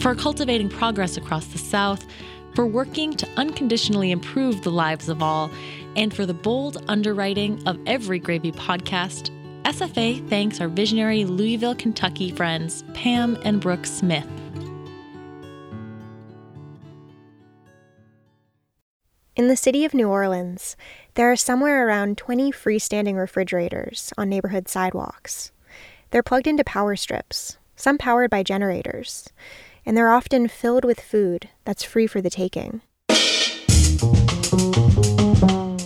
for cultivating progress across the South, for working to unconditionally improve the lives of all, and for the bold underwriting of every Gravy podcast. SFA thanks our visionary Louisville, Kentucky friends, Pam and Brooke Smith. In the city of New Orleans, there are somewhere around 20 freestanding refrigerators on neighborhood sidewalks. They're plugged into power strips, some powered by generators, and they're often filled with food that's free for the taking.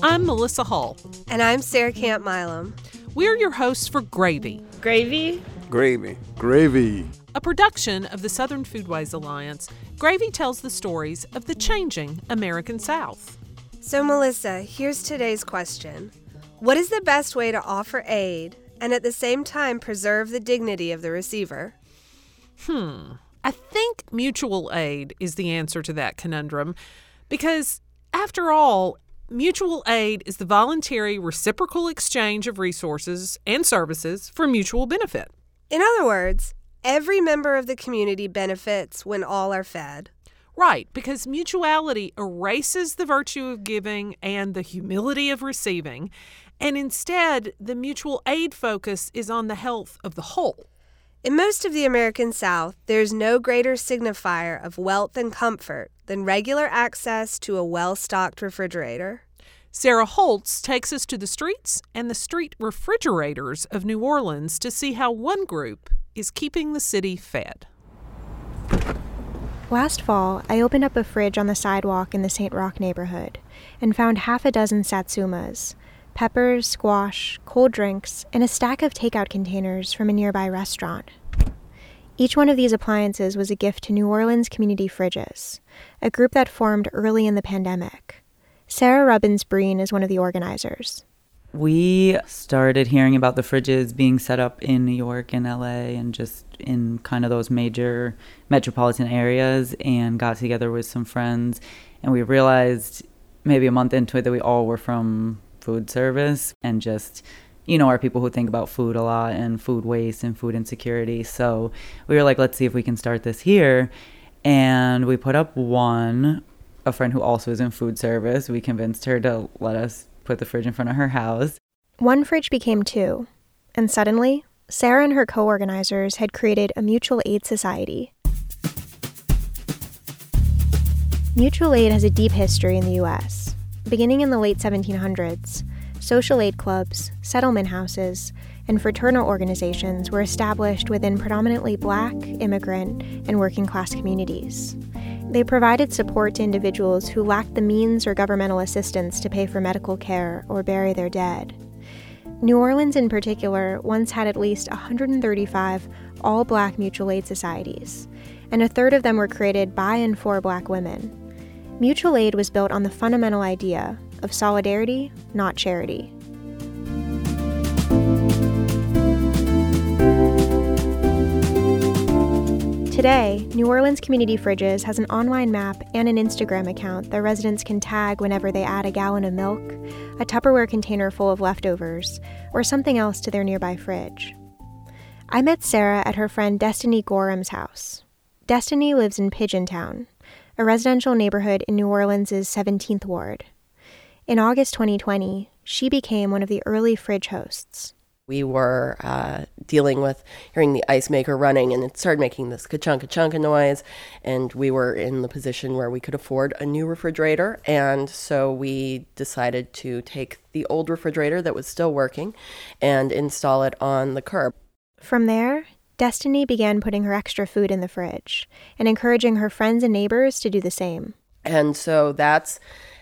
I'm Melissa Hall. And I'm Sarah Camp Milam. We're your hosts for Gravy. Gravy? Gravy. Gravy. A production of the Southern Foodways Alliance, Gravy tells the stories of the changing American South. So, Melissa, here's today's question What is the best way to offer aid and at the same time preserve the dignity of the receiver? Hmm. I think mutual aid is the answer to that conundrum because, after all, mutual aid is the voluntary reciprocal exchange of resources and services for mutual benefit. In other words, every member of the community benefits when all are fed. Right, because mutuality erases the virtue of giving and the humility of receiving, and instead, the mutual aid focus is on the health of the whole. In most of the American South, there is no greater signifier of wealth and comfort than regular access to a well stocked refrigerator. Sarah Holtz takes us to the streets and the street refrigerators of New Orleans to see how one group is keeping the city fed. Last fall, I opened up a fridge on the sidewalk in the St. Roch neighborhood and found half a dozen satsumas peppers, squash, cold drinks, and a stack of takeout containers from a nearby restaurant. Each one of these appliances was a gift to New Orleans Community Fridges, a group that formed early in the pandemic. Sarah Rubbins Breen is one of the organizers. We started hearing about the fridges being set up in New York and LA and just in kind of those major metropolitan areas and got together with some friends. And we realized maybe a month into it that we all were from food service and just you know, are people who think about food a lot and food waste and food insecurity. So we were like, let's see if we can start this here. And we put up one, a friend who also is in food service. We convinced her to let us put the fridge in front of her house. One fridge became two. And suddenly, Sarah and her co organizers had created a mutual aid society. Mutual aid has a deep history in the U.S. Beginning in the late 1700s, social aid clubs, settlement houses, and fraternal organizations were established within predominantly black, immigrant, and working class communities. They provided support to individuals who lacked the means or governmental assistance to pay for medical care or bury their dead. New Orleans, in particular, once had at least 135 all black mutual aid societies, and a third of them were created by and for black women. Mutual aid was built on the fundamental idea of solidarity, not charity. Today, New Orleans Community Fridges has an online map and an Instagram account that residents can tag whenever they add a gallon of milk, a Tupperware container full of leftovers, or something else to their nearby fridge. I met Sarah at her friend Destiny Gorham's house. Destiny lives in Pigeon Town, a residential neighborhood in New Orleans' 17th Ward. In August 2020, she became one of the early fridge hosts. We were uh, dealing with hearing the ice maker running, and it started making this ka-chunk, ka-chunk noise. And we were in the position where we could afford a new refrigerator, and so we decided to take the old refrigerator that was still working and install it on the curb. From there, Destiny began putting her extra food in the fridge and encouraging her friends and neighbors to do the same. And so that's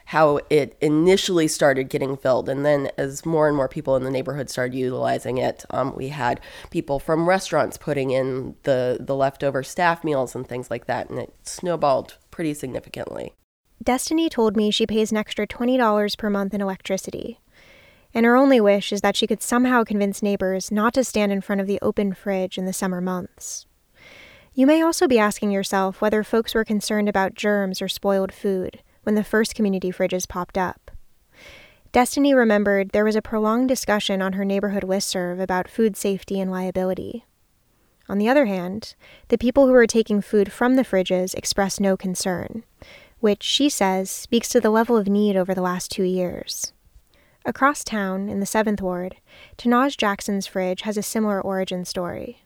how it initially started getting filled. And then, as more and more people in the neighborhood started utilizing it, um, we had people from restaurants putting in the, the leftover staff meals and things like that. And it snowballed pretty significantly. Destiny told me she pays an extra $20 per month in electricity. And her only wish is that she could somehow convince neighbors not to stand in front of the open fridge in the summer months. You may also be asking yourself whether folks were concerned about germs or spoiled food when the first community fridges popped up. Destiny remembered there was a prolonged discussion on her neighborhood listserv about food safety and liability. On the other hand, the people who are taking food from the fridges express no concern, which she says speaks to the level of need over the last two years. Across town, in the 7th Ward, Tanaj Jackson's fridge has a similar origin story.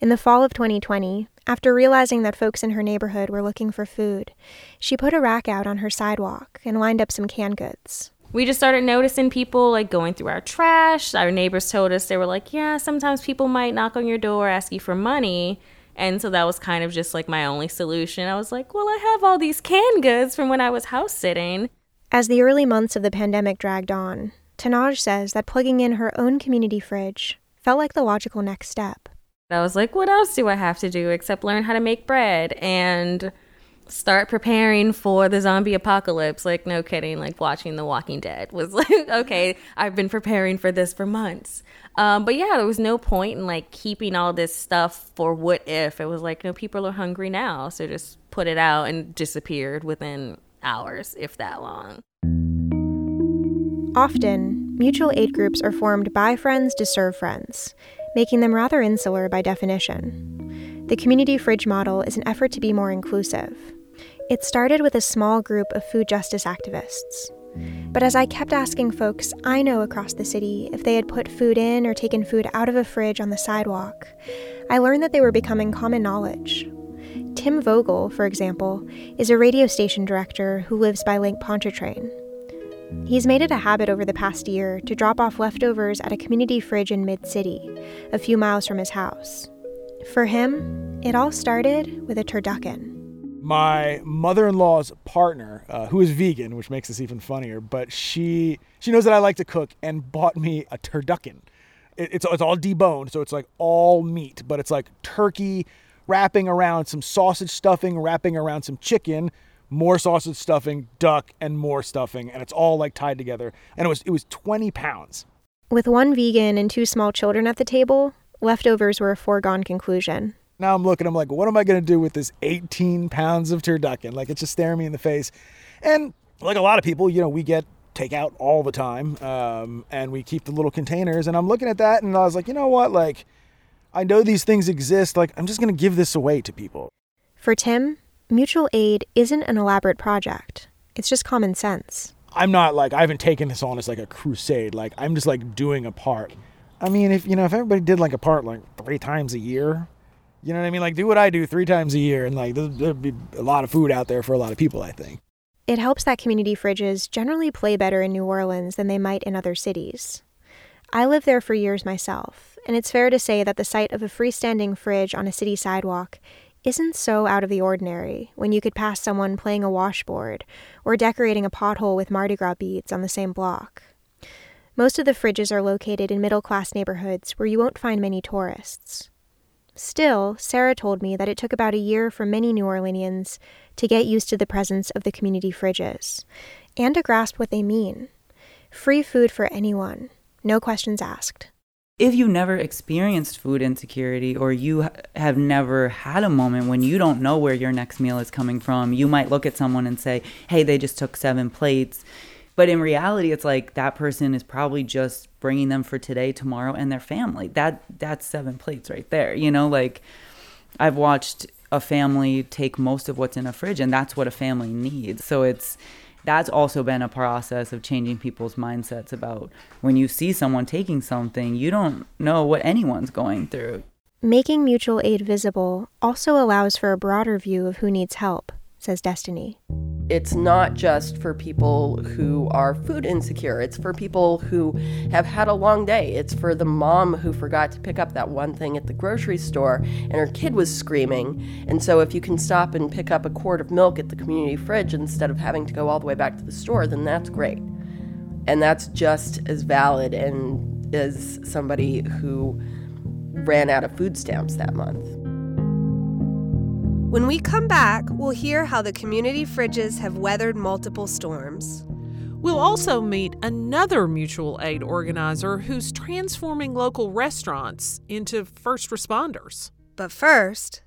In the fall of 2020, after realizing that folks in her neighborhood were looking for food, she put a rack out on her sidewalk and lined up some canned goods. We just started noticing people like going through our trash. Our neighbors told us they were like, "Yeah, sometimes people might knock on your door, ask you for money." And so that was kind of just like my only solution. I was like, "Well, I have all these canned goods from when I was house sitting." As the early months of the pandemic dragged on, Tanaj says that plugging in her own community fridge felt like the logical next step. I was like, what else do I have to do except learn how to make bread and start preparing for the zombie apocalypse? Like, no kidding, like watching The Walking Dead was like, okay, I've been preparing for this for months. Um, but yeah, there was no point in like keeping all this stuff for what if. It was like, no, people are hungry now. So just put it out and disappeared within hours, if that long. Often, mutual aid groups are formed by friends to serve friends, making them rather insular by definition. The community fridge model is an effort to be more inclusive. It started with a small group of food justice activists. But as I kept asking folks I know across the city if they had put food in or taken food out of a fridge on the sidewalk, I learned that they were becoming common knowledge. Tim Vogel, for example, is a radio station director who lives by Lake Pontchartrain. He's made it a habit over the past year to drop off leftovers at a community fridge in Mid City, a few miles from his house. For him, it all started with a turducken. My mother-in-law's partner, uh, who is vegan, which makes this even funnier, but she she knows that I like to cook and bought me a turducken. It, it's it's all deboned, so it's like all meat, but it's like turkey wrapping around some sausage stuffing, wrapping around some chicken, more sausage stuffing, duck, and more stuffing, and it's all like tied together. And it was it was 20 pounds. With one vegan and two small children at the table, leftovers were a foregone conclusion. Now I'm looking, I'm like, what am I gonna do with this 18 pounds of turducken? Like it's just staring me in the face. And like a lot of people, you know, we get takeout all the time, um, and we keep the little containers. And I'm looking at that, and I was like, you know what, like. I know these things exist. Like, I'm just going to give this away to people. For Tim, mutual aid isn't an elaborate project, it's just common sense. I'm not like, I haven't taken this on as like a crusade. Like, I'm just like doing a part. I mean, if, you know, if everybody did like a part like three times a year, you know what I mean? Like, do what I do three times a year, and like, there'd be a lot of food out there for a lot of people, I think. It helps that community fridges generally play better in New Orleans than they might in other cities. I lived there for years myself, and it's fair to say that the sight of a freestanding fridge on a city sidewalk isn't so out of the ordinary when you could pass someone playing a washboard or decorating a pothole with Mardi Gras beads on the same block. Most of the fridges are located in middle class neighborhoods where you won't find many tourists. Still, Sarah told me that it took about a year for many New Orleanians to get used to the presence of the community fridges and to grasp what they mean. Free food for anyone, no questions asked. If you never experienced food insecurity or you have never had a moment when you don't know where your next meal is coming from, you might look at someone and say, hey, they just took seven plates. But in reality, it's like that person is probably just bringing them for today, tomorrow, and their family. That that's seven plates right there. You know, like I've watched a family take most of what's in a fridge, and that's what a family needs. So it's that's also been a process of changing people's mindsets about when you see someone taking something, you don't know what anyone's going through. Making mutual aid visible also allows for a broader view of who needs help, says Destiny. It's not just for people who are food insecure. It's for people who have had a long day. It's for the mom who forgot to pick up that one thing at the grocery store and her kid was screaming. And so, if you can stop and pick up a quart of milk at the community fridge instead of having to go all the way back to the store, then that's great. And that's just as valid and as somebody who ran out of food stamps that month. When we come back, we'll hear how the community fridges have weathered multiple storms. We'll also meet another mutual aid organizer who's transforming local restaurants into first responders. But first,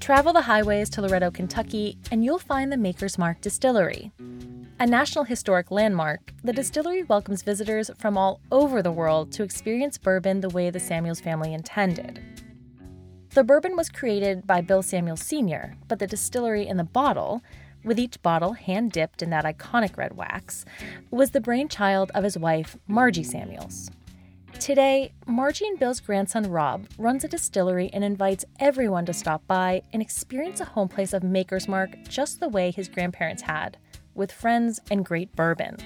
Travel the highways to Loretto, Kentucky, and you'll find the Maker's Mark Distillery. A National Historic Landmark, the distillery welcomes visitors from all over the world to experience bourbon the way the Samuels family intended. The bourbon was created by Bill Samuels Sr., but the distillery in the bottle, with each bottle hand dipped in that iconic red wax, was the brainchild of his wife, Margie Samuels. Today, Margie and Bill's grandson Rob runs a distillery and invites everyone to stop by and experience a home place of Maker's Mark just the way his grandparents had with friends and great bourbon.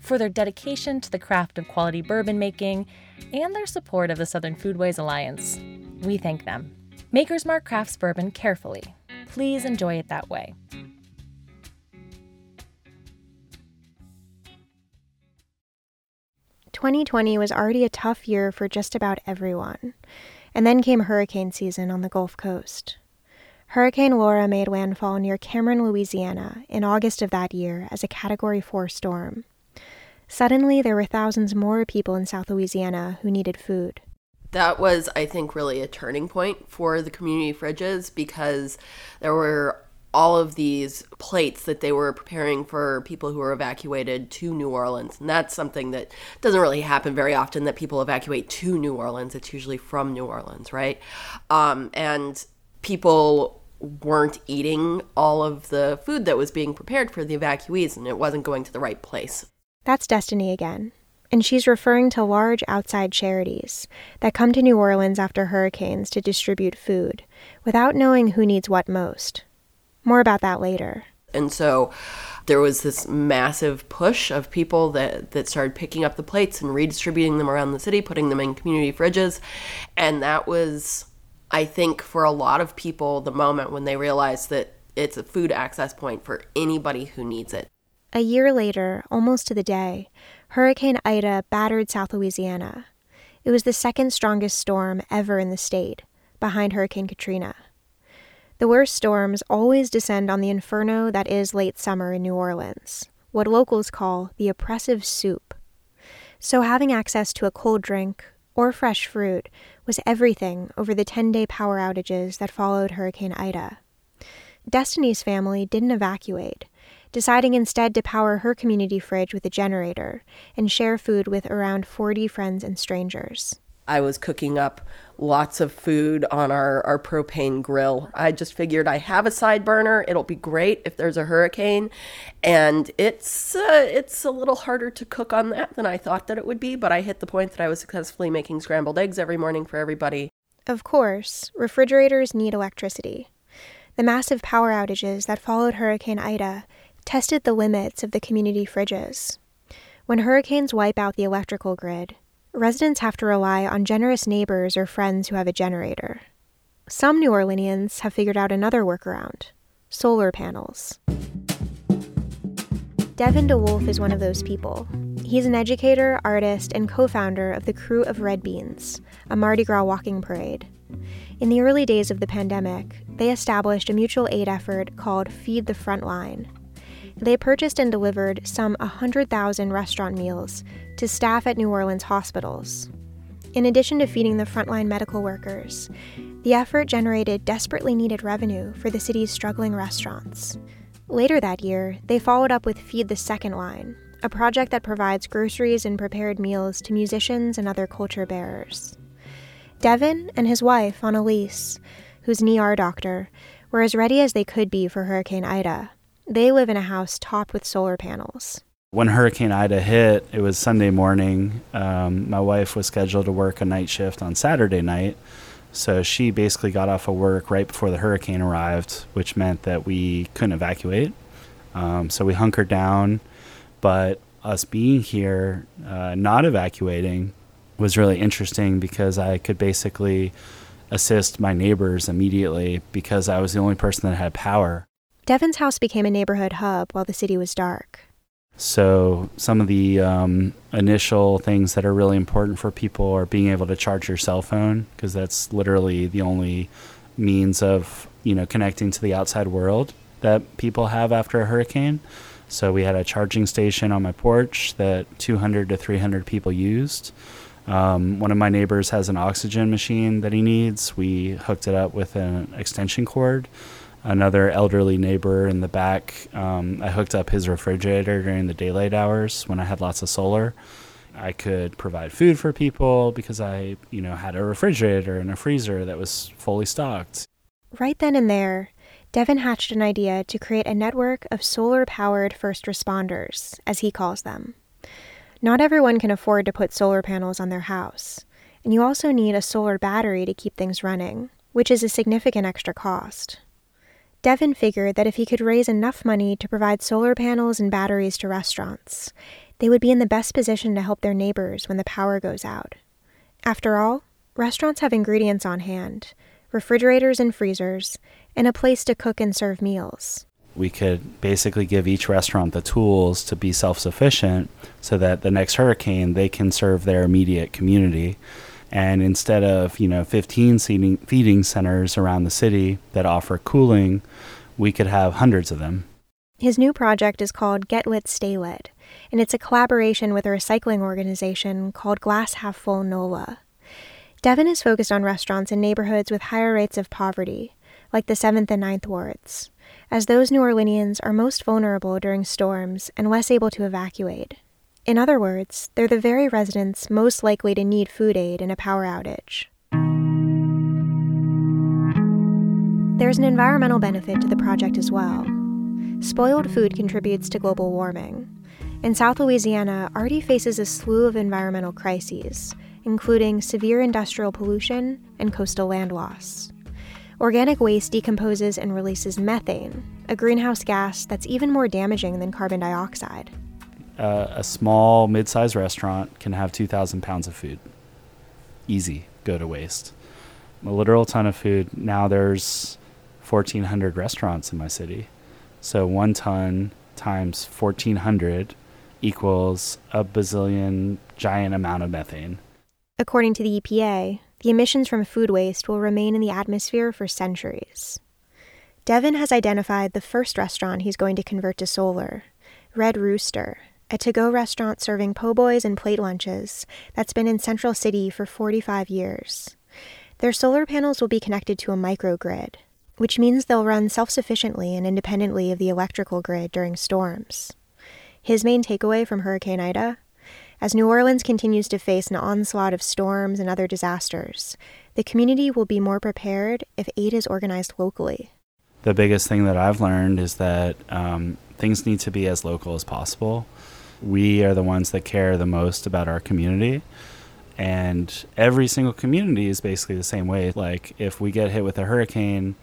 For their dedication to the craft of quality bourbon making and their support of the Southern Foodways Alliance, we thank them. Maker's Mark crafts bourbon carefully. Please enjoy it that way. Twenty twenty was already a tough year for just about everyone. And then came hurricane season on the Gulf Coast. Hurricane Laura made landfall near Cameron, Louisiana, in August of that year as a Category 4 storm. Suddenly, there were thousands more people in South Louisiana who needed food. That was, I think, really a turning point for the community fridges because there were all of these plates that they were preparing for people who were evacuated to New Orleans. And that's something that doesn't really happen very often that people evacuate to New Orleans. It's usually from New Orleans, right? Um, and people weren't eating all of the food that was being prepared for the evacuees and it wasn't going to the right place. That's Destiny again. And she's referring to large outside charities that come to New Orleans after hurricanes to distribute food without knowing who needs what most. More about that later. And so there was this massive push of people that, that started picking up the plates and redistributing them around the city, putting them in community fridges. And that was I think for a lot of people, the moment when they realized that it's a food access point for anybody who needs it. A year later, almost to the day, Hurricane Ida battered South Louisiana. It was the second strongest storm ever in the state, behind Hurricane Katrina. The worst storms always descend on the inferno that is late summer in New Orleans, what locals call the oppressive soup. So, having access to a cold drink or fresh fruit was everything over the 10 day power outages that followed Hurricane Ida. Destiny's family didn't evacuate, deciding instead to power her community fridge with a generator and share food with around 40 friends and strangers. I was cooking up lots of food on our, our propane grill. I just figured I have a side burner. It'll be great if there's a hurricane. And it's uh, it's a little harder to cook on that than I thought that it would be, but I hit the point that I was successfully making scrambled eggs every morning for everybody. Of course, refrigerators need electricity. The massive power outages that followed Hurricane Ida tested the limits of the community fridges. When hurricanes wipe out the electrical grid, residents have to rely on generous neighbors or friends who have a generator. Some New Orleanians have figured out another workaround solar panels. Devin De Wulf is one of those people. He's an educator, artist, and co founder of the Krewe of Red Beans, a Mardi Gras walking parade. In the early days of the pandemic, they established a mutual aid effort called Feed the Frontline. They purchased and delivered some 100,000 restaurant meals to staff at New Orleans hospitals. In addition to feeding the frontline medical workers, the effort generated desperately needed revenue for the city's struggling restaurants. Later that year, they followed up with Feed the Second Line, a project that provides groceries and prepared meals to musicians and other culture bearers. Devin and his wife, Annalise, who's an ER doctor, were as ready as they could be for Hurricane Ida. They live in a house topped with solar panels. When Hurricane Ida hit, it was Sunday morning. Um, my wife was scheduled to work a night shift on Saturday night. So she basically got off of work right before the hurricane arrived, which meant that we couldn't evacuate. Um, so we hunkered down. But us being here, uh, not evacuating, was really interesting because I could basically assist my neighbors immediately because I was the only person that had power. Devin's house became a neighborhood hub while the city was dark. So, some of the um, initial things that are really important for people are being able to charge your cell phone because that's literally the only means of you know connecting to the outside world that people have after a hurricane. So we had a charging station on my porch that 200 to 300 people used. Um, one of my neighbors has an oxygen machine that he needs. We hooked it up with an extension cord another elderly neighbor in the back. Um, I hooked up his refrigerator during the daylight hours when I had lots of solar. I could provide food for people because I, you know, had a refrigerator and a freezer that was fully stocked. Right then and there, Devin hatched an idea to create a network of solar powered first responders, as he calls them. Not everyone can afford to put solar panels on their house, and you also need a solar battery to keep things running, which is a significant extra cost. Devin figured that if he could raise enough money to provide solar panels and batteries to restaurants, they would be in the best position to help their neighbors when the power goes out. After all, restaurants have ingredients on hand refrigerators and freezers, and a place to cook and serve meals. We could basically give each restaurant the tools to be self sufficient so that the next hurricane they can serve their immediate community. And instead of, you know, 15 seating, feeding centers around the city that offer cooling, we could have hundreds of them. His new project is called Get Lit Stay Lit, and it's a collaboration with a recycling organization called Glass Half Full NOLA. Devin is focused on restaurants in neighborhoods with higher rates of poverty, like the 7th and 9th wards, as those New Orleanians are most vulnerable during storms and less able to evacuate. In other words, they're the very residents most likely to need food aid in a power outage. There's an environmental benefit to the project as well. Spoiled food contributes to global warming, and South Louisiana already faces a slew of environmental crises, including severe industrial pollution and coastal land loss. Organic waste decomposes and releases methane, a greenhouse gas that's even more damaging than carbon dioxide. Uh, a small, mid sized restaurant can have 2,000 pounds of food. Easy, go to waste. A literal ton of food. Now there's 1,400 restaurants in my city. So one ton times 1,400 equals a bazillion giant amount of methane. According to the EPA, the emissions from food waste will remain in the atmosphere for centuries. Devin has identified the first restaurant he's going to convert to solar Red Rooster, a to go restaurant serving po' boys and plate lunches that's been in Central City for 45 years. Their solar panels will be connected to a microgrid, which means they'll run self sufficiently and independently of the electrical grid during storms. His main takeaway from Hurricane Ida as New Orleans continues to face an onslaught of storms and other disasters, the community will be more prepared if aid is organized locally. The biggest thing that I've learned is that um, things need to be as local as possible. We are the ones that care the most about our community. And every single community is basically the same way. Like, if we get hit with a hurricane,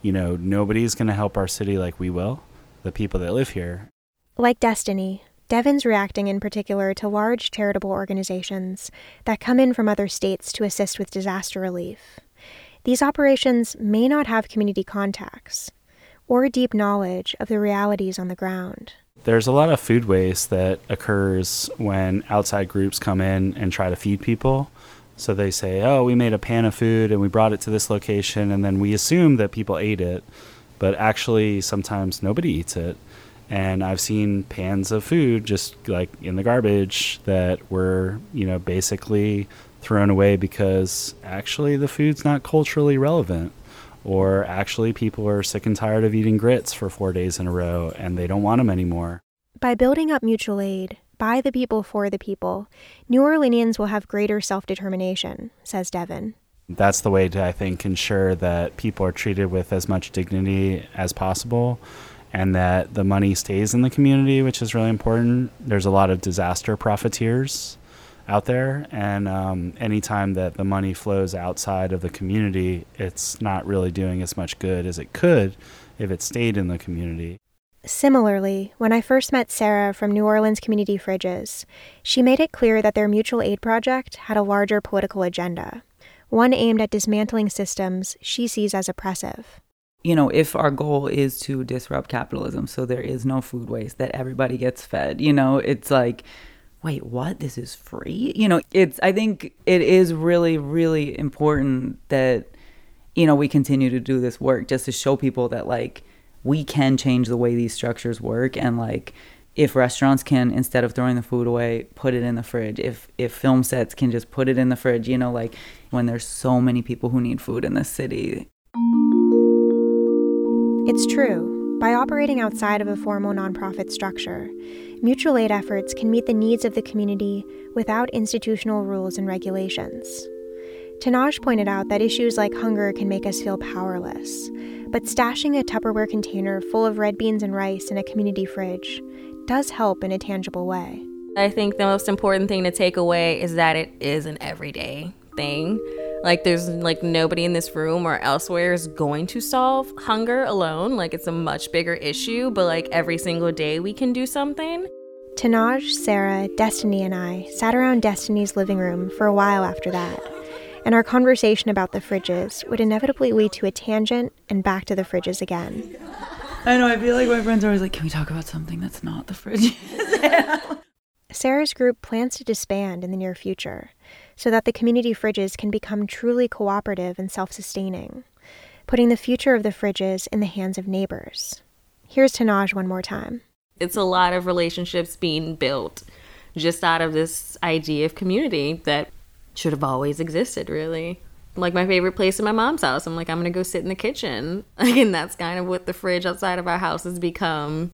you know, nobody's going to help our city like we will, the people that live here. Like Destiny, Devin's reacting in particular to large charitable organizations that come in from other states to assist with disaster relief. These operations may not have community contacts or deep knowledge of the realities on the ground. There's a lot of food waste that occurs when outside groups come in and try to feed people. So they say, oh, we made a pan of food and we brought it to this location, and then we assume that people ate it. But actually, sometimes nobody eats it and I've seen pans of food just like in the garbage that were, you know, basically thrown away because actually the food's not culturally relevant or actually people are sick and tired of eating grits for 4 days in a row and they don't want them anymore. By building up mutual aid, by the people for the people, New Orleanians will have greater self-determination, says Devin. That's the way to I think ensure that people are treated with as much dignity as possible and that the money stays in the community, which is really important. There's a lot of disaster profiteers out there, and um, anytime that the money flows outside of the community, it's not really doing as much good as it could if it stayed in the community. Similarly, when I first met Sarah from New Orleans Community Fridges, she made it clear that their mutual aid project had a larger political agenda, one aimed at dismantling systems she sees as oppressive you know, if our goal is to disrupt capitalism so there is no food waste, that everybody gets fed, you know, it's like, wait, what? This is free? You know, it's, I think it is really, really important that, you know, we continue to do this work just to show people that, like, we can change the way these structures work and, like, if restaurants can instead of throwing the food away put it in the fridge if if film sets can just put it in the fridge you know like when there's so many people who need food in this city It's true. By operating outside of a formal nonprofit structure, mutual aid efforts can meet the needs of the community without institutional rules and regulations. Tanaj pointed out that issues like hunger can make us feel powerless, but stashing a Tupperware container full of red beans and rice in a community fridge does help in a tangible way. I think the most important thing to take away is that it is an everyday thing. Like there's like nobody in this room or elsewhere is going to solve hunger alone. Like it's a much bigger issue, but like every single day we can do something. Tanaj, Sarah, Destiny, and I sat around Destiny's living room for a while after that, and our conversation about the fridges would inevitably lead to a tangent and back to the fridges again. I know. I feel like my friends are always like, "Can we talk about something that's not the fridges? Sarah's group plans to disband in the near future so that the community fridges can become truly cooperative and self sustaining, putting the future of the fridges in the hands of neighbors. Here's Tanaj one more time. It's a lot of relationships being built just out of this idea of community that should have always existed, really. Like my favorite place in my mom's house. I'm like, I'm gonna go sit in the kitchen. and that's kind of what the fridge outside of our house has become.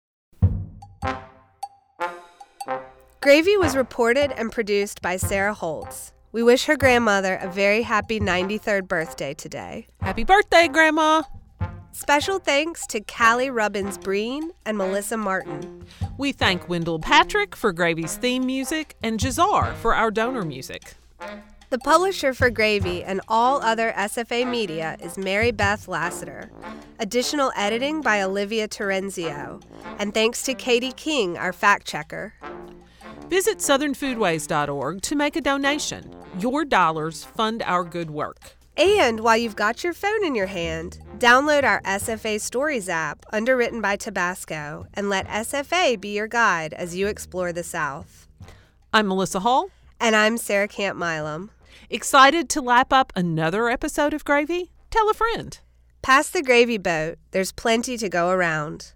Gravy was reported and produced by Sarah Holtz. We wish her grandmother a very happy 93rd birthday today. Happy birthday, Grandma! Special thanks to Callie Rubbins Breen and Melissa Martin. We thank Wendell Patrick for Gravy's theme music and Jazar for our donor music. The publisher for Gravy and all other SFA media is Mary Beth Lassiter. Additional editing by Olivia Terenzio. And thanks to Katie King, our fact checker. Visit southernfoodways.org to make a donation. Your dollars fund our good work. And while you've got your phone in your hand, download our SFA Stories app, underwritten by Tabasco, and let SFA be your guide as you explore the South. I'm Melissa Hall. And I'm Sarah Camp Milam. Excited to lap up another episode of Gravy? Tell a friend. Pass the gravy boat, there's plenty to go around.